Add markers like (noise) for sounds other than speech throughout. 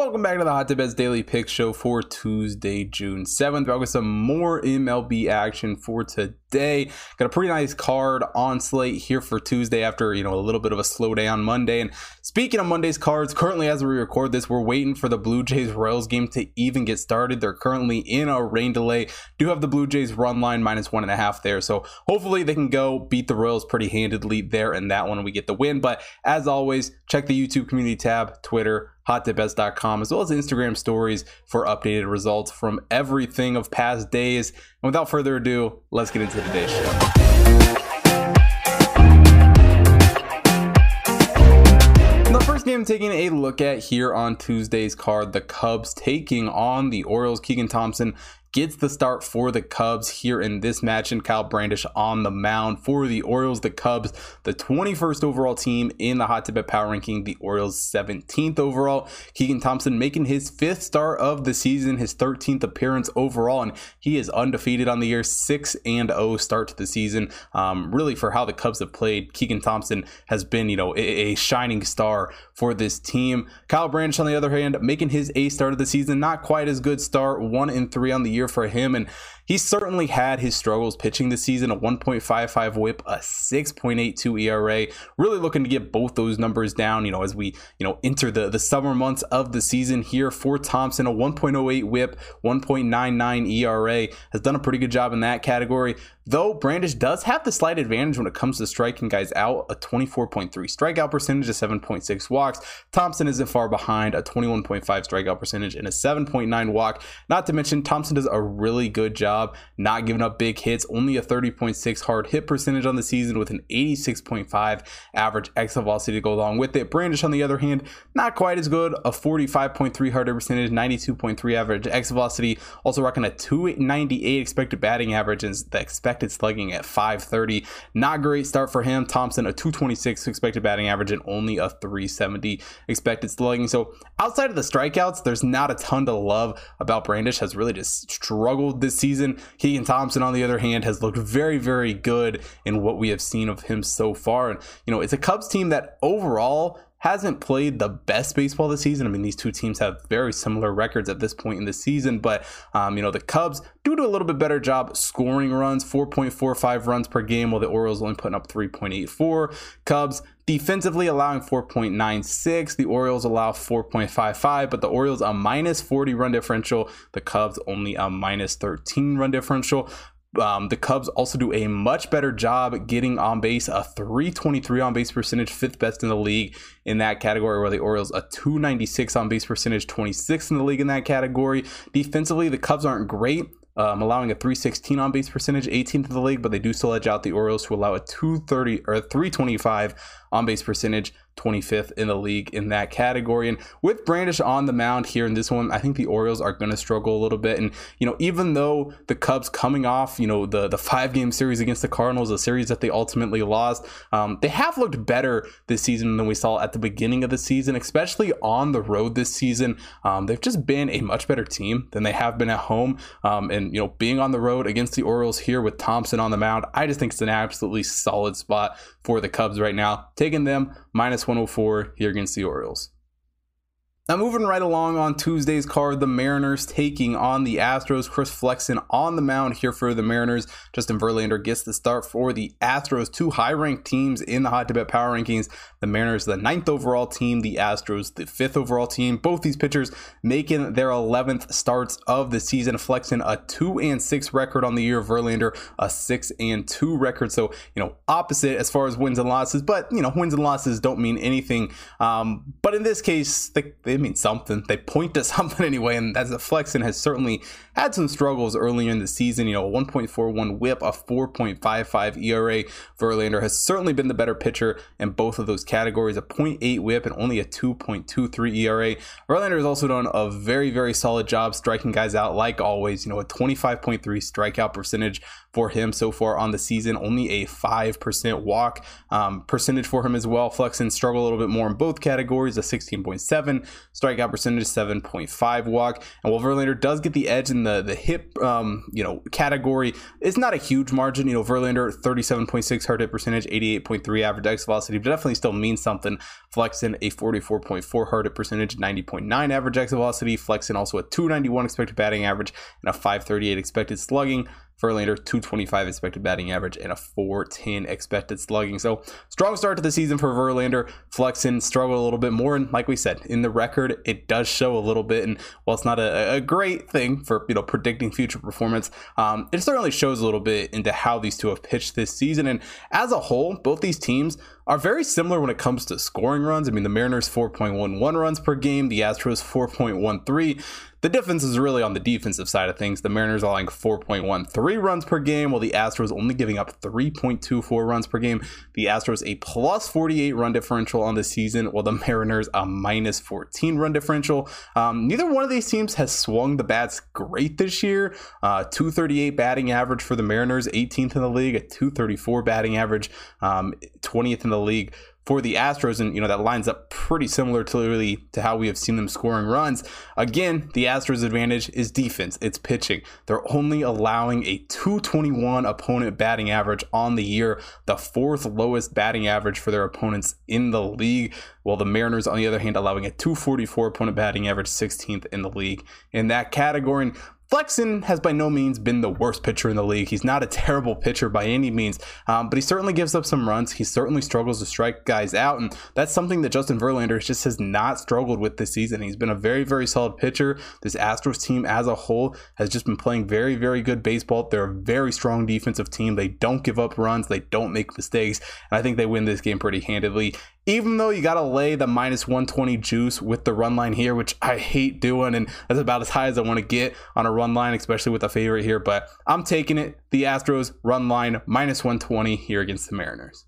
Welcome back to the Hot Tip Bets Daily Pick Show for Tuesday, June 7th. Back got some more MLB action for today. Got a pretty nice card on slate here for Tuesday after, you know, a little bit of a slowdown Monday. And speaking of Monday's cards, currently as we record this, we're waiting for the Blue Jays Royals game to even get started. They're currently in a rain delay. Do have the Blue Jays run line minus one and a half there. So hopefully they can go beat the Royals pretty handedly there and that one we get the win. But as always, check the YouTube community tab, Twitter, hottipbets.com, as well as Instagram stories for updated results from everything of past days. And without further ado, let's get into today's show. Game taking a look at here on Tuesday's card, the Cubs taking on the Orioles. Keegan Thompson gets the start for the Cubs here in this match, and Kyle Bradish on the mound for the Orioles. The Cubs, the 21st overall team in the Hot Tip Power Ranking, the Orioles 17th overall. Keegan Thompson making his fifth start of the season, his 13th appearance overall, and he is undefeated on the year, 6 and 0 start to the season. Um, really, for how the Cubs have played, Keegan Thompson has been, you know, a, a shining star for this team. Kyle Bradish, on the other hand, making his A start of the season, not quite as good start, 1 and 3 on the year year for him. And he certainly had his struggles pitching this season a 1.55 whip, a 6.82 ERA. Really looking to get both those numbers down, you know, as we, you know, enter the, the summer months of the season here for Thompson. A 1.08 whip, 1.99 ERA has done a pretty good job in that category. Though Bradish does have the slight advantage when it comes to striking guys out, a 24.3 strikeout percentage, a 7.6 walks. Thompson isn't far behind, a 21.5 strikeout percentage and a 7.9 walk. Not to mention, Thompson does a really good job not giving up big hits, only a 30.6 hard hit percentage on the season with an 86.5 average exit velocity to go along with it. Bradish, on the other hand, not quite as good, a 45.3 hard hit percentage, 92.3 average exit velocity, also rocking a 298 expected batting average and the expected slugging at 530. Not great start for him. Thompson, a 226 expected batting average and only a 370 expected slugging. So outside of the strikeouts, there's not a ton to love about Bradish, Has really just struggled this season. Keegan Thompson, on the other hand, has looked very, very good in what we have seen of him so far. And, you know, it's a Cubs team that overall hasn't played the best baseball this season. I mean, these two teams have very similar records at this point in the season, but um, you know the Cubs do do a little bit better job scoring runs, 4.45 runs per game, while the Orioles only putting up 3.84. Cubs defensively allowing 4.96. The Orioles allow 4.55, but the Orioles a minus 40 run differential. The Cubs only a minus 13 run differential. Um, the Cubs also do a much better job getting on base, a 323 on base percentage, fifth best in the league in that category, where the Orioles a 296 on base percentage, 26th in the league in that category. Defensively, the Cubs aren't great. Um, allowing a 316 on base percentage, 18th in the league, but they do still edge out the Orioles to allow a 230 or 325 on base percentage, 25th in the league in that category. And with Bradish on the mound here in this one, I think the Orioles are going to struggle a little bit. And, you know, even though the Cubs coming off, you know, the, the five game series against the Cardinals, a series that they ultimately lost, um, they have looked better this season than we saw at the beginning of the season, especially on the road this season. Um, they've just been a much better team than they have been at home. Um, and, you know, being on the road against the Orioles here with Thompson on the mound, I just think it's an absolutely solid spot for the Cubs right now. Taking them minus 104 here against the Orioles. Now, moving right along on Tuesday's card, the Mariners taking on the Astros. Chris Flexen on the mound here for the Mariners. Justin Verlander gets the start for the Astros, two high ranked teams in the Hot Tip Bet Power Rankings. The Mariners, the ninth overall team, the Astros, the fifth overall team. Both these pitchers making their 11th starts of the season. Flexen a 2 and 6 record on the year. Verlander, a 6 and 2 record. So, you know, opposite as far as wins and losses, but, you know, wins and losses don't mean anything. Um, but in this case, they, mean something. They point to (laughs) something anyway, and as Flexen has certainly had some struggles earlier in the season. You know, a 1.41 whip, a 4.55 ERA. Verlander has certainly been the better pitcher in both of those categories. A 0.8 whip and only a 2.23 ERA. Verlander has also done a very, very solid job striking guys out, like always. You know, a 25.3 strikeout percentage for him so far on the season. Only a 5% walk um, percentage for him as well. Flexen struggle a little bit more in both categories, a 16.7 strikeout percentage 7.5 walk. And while Verlander does get the edge in the the hip um, you know category, it's not a huge margin. You know, Verlander 37.6 hard hit percentage, 88.3 average exit velocity, but definitely still means something. Flexen a 44.4 hard hit percentage, 90.9 average exit velocity. Flexen also a 291 expected batting average and a 538 expected slugging. Verlander, 225 expected batting average and a 410 expected slugging. So strong start to the season for Verlander. Flexen struggled a little bit more, and like we said, in the record, it does show a little bit. And while it's not a, a great thing for you know predicting future performance, um, it certainly shows a little bit into how these two have pitched this season. And as a whole, both these teams are very similar when it comes to scoring runs. I mean, the Mariners 4.11 runs per game, the Astros 4.13. The difference is really on the defensive side of things. The Mariners are allowing 4.13 runs per game, while the Astros only giving up 3.24 runs per game. The Astros a plus 48 run differential on the season, while the (laughs) Mariners a minus 14 run differential. Um, neither one of these teams has swung the bats great this year. Uh, 238 batting average for the Mariners, 18th in the league, a 234 batting average, um, 20th in the league for the Astros, and you know that lines up pretty similar to really to how we have seen them scoring runs. Again, the Astros' advantage is defense. It's pitching. They're only allowing a 221 opponent batting average on the year, the fourth lowest batting average for their opponents in the league. While the Mariners, on the other hand, allowing a 244 opponent batting average, 16th in the league in that category. And Flexen has by no means been the worst pitcher in the league. He's not a terrible pitcher by any means, um, but he certainly gives up some runs. He certainly struggles to strike guys out, and that's something that Justin Verlander just has not struggled with this season. He's been a very, very solid pitcher. This Astros team as a whole has just been playing very, very good baseball. They're a very strong defensive team. They don't give up runs, they don't make mistakes, and I think they win this game pretty handedly even though you got to lay the minus 120 juice with the run line here, which I hate doing, and that's about as high as I want to get on a run line, especially with a favorite here. But I'm taking it. The Astros run line minus 120 here against the Mariners.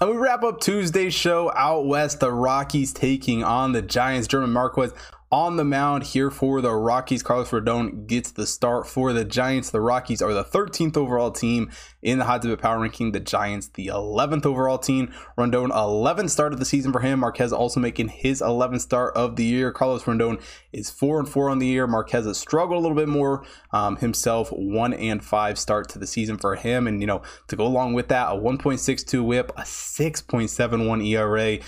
And we wrap up Tuesday's show out west. The Rockies taking on the Giants. German Marquez on the mound here for the Rockies. Carlos Rodon gets the start for the Giants. The Rockies are the 13th overall team in the Hot Tip Power Ranking. The Giants, the 11th overall team. Rodon, 11th start of the season for him. Marquez also making his 11th start of the year. Carlos Rodon is 4 and 4 on the year. Marquez has struggled a little bit more um, himself. 1 and 5 start to the season for him. And, you know, to go along with that, a 1.62 whip, a 6.71 ERA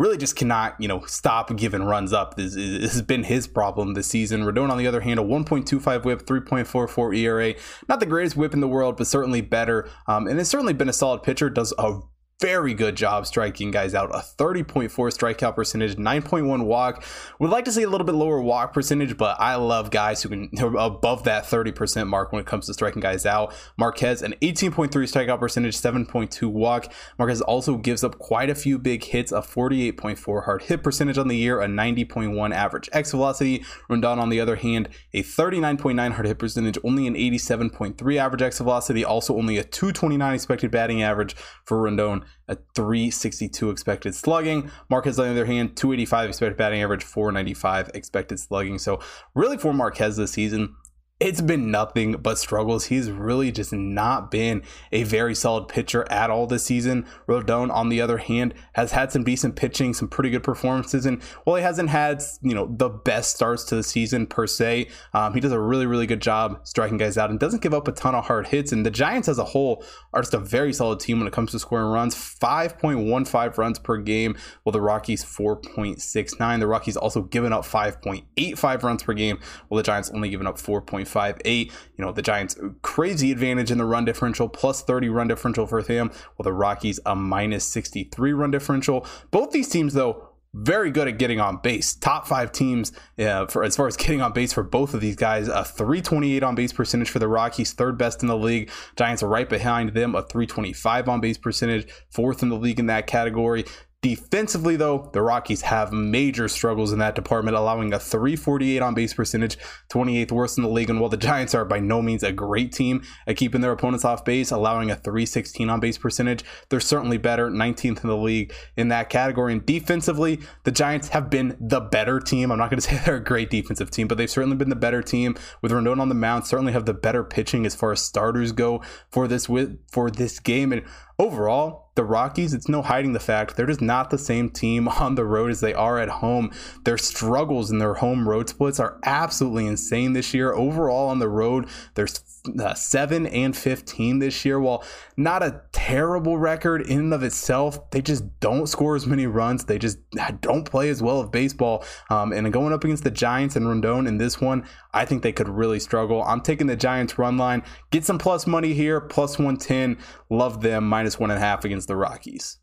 really just cannot, you know, stop giving runs up. This, this, has been his problem this season. Rodon, on the other hand, a 1.25 whip, 3.44 ERA. Not the greatest whip in the world, but certainly better. Um, and it's certainly been a solid pitcher. Does a very good job striking guys out. A 30.4 strikeout percentage, 9.1 walk. Would like to see a little bit lower walk percentage, but I love guys who can above that 30% mark when it comes to striking guys out. Marquez, an 18.3 strikeout percentage, 7.2 walk. Marquez also gives up quite a few big hits, a 48.4 hard hit percentage on the year, a 90.1 average X velocity. Rodon, on the other hand, a 39.9 hard hit percentage, only an 87.3 average X velocity, also only a 229 expected batting average for Rodon a 362 expected slugging. Marquez, on the other hand, 285 expected batting average, 495 expected slugging. So, really, for Marquez this season, it's been nothing but struggles. He's really just not been a very solid pitcher at all this season. Rodon, on the other hand, has had some decent pitching, some pretty good performances, and while he hasn't had you know the best starts to the season per se, um, he does a really really good job striking guys out and doesn't give up a ton of hard hits. And the Giants as a whole are just a very solid team when it comes to scoring runs, 5.15 runs per game, while the Rockies 4.69. The Rockies also given up 5.85 runs per game, while the Giants only giving up 4. 5 8. You know, the Giants crazy advantage in the run differential, plus 30 run differential for them, while the Rockies a minus 63 run differential. Both these teams, though, very good at getting on base. Top five teams uh, for as far as getting on base for both of these guys. A 328 on base percentage for the Rockies, third best in the league. Giants are right behind them, a 325 on base percentage, fourth in the league in that category. Defensively, though, the Rockies have major struggles in that department, allowing a 348 on base percentage, 28th worst in the league. And while the Giants are by no means a great team at keeping their opponents off base, allowing a 316 on base percentage, they're certainly better, 19th in the league in that category. And defensively, the Giants have been the better team. I'm not going (laughs) to say they're a great defensive team, but they've certainly been the better team with Rodon on the mound. Certainly have the better pitching as far as starters go for this for this game. And overall, the Rockies, it's no hiding the fact they're just not the same team (laughs) on the road as they are at home. Their struggles in their home road splits are absolutely insane this year. Overall, on the road, there's uh, 7 and 15 this year. While not a terrible record in and of itself, they just don't score as many runs. They just (laughs) don't play as well of baseball. Um, and going up against the Giants and Rodon in this one, I think they could really struggle. I'm taking the Giants run line. Get some plus money here, plus 110. Love them, minus one and a half against the Rockies.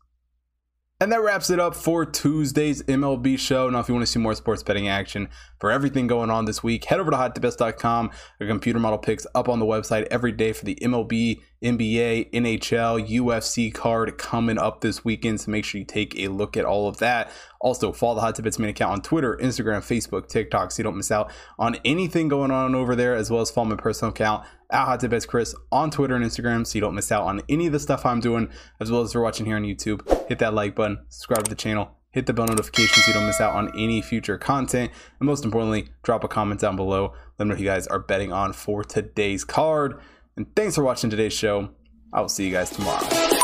And that wraps it up for Tuesday's MLB show. Now, if you want to see more sports betting action for everything going on this week, head over to hottipbets.com. A computer model picks up on the website every day for the MLB, NBA, NHL, UFC card coming up this weekend. So make sure you take a look at all of that. Also, follow the Hot Tip Bets main account on Twitter, Instagram, Facebook, TikTok, so you don't miss out on anything going on over there, as well as follow my personal account at Hot Tip Bets Chris on Twitter and Instagram, so you don't miss out on any of the stuff I'm doing, as well as if you're watching here on YouTube. Hit that like button, subscribe to the channel, hit the bell notification so you don't miss out on any future content. And most importantly, drop a comment down below. Let me know what you guys are betting on for today's card. And thanks for watching today's show. I will see you guys tomorrow.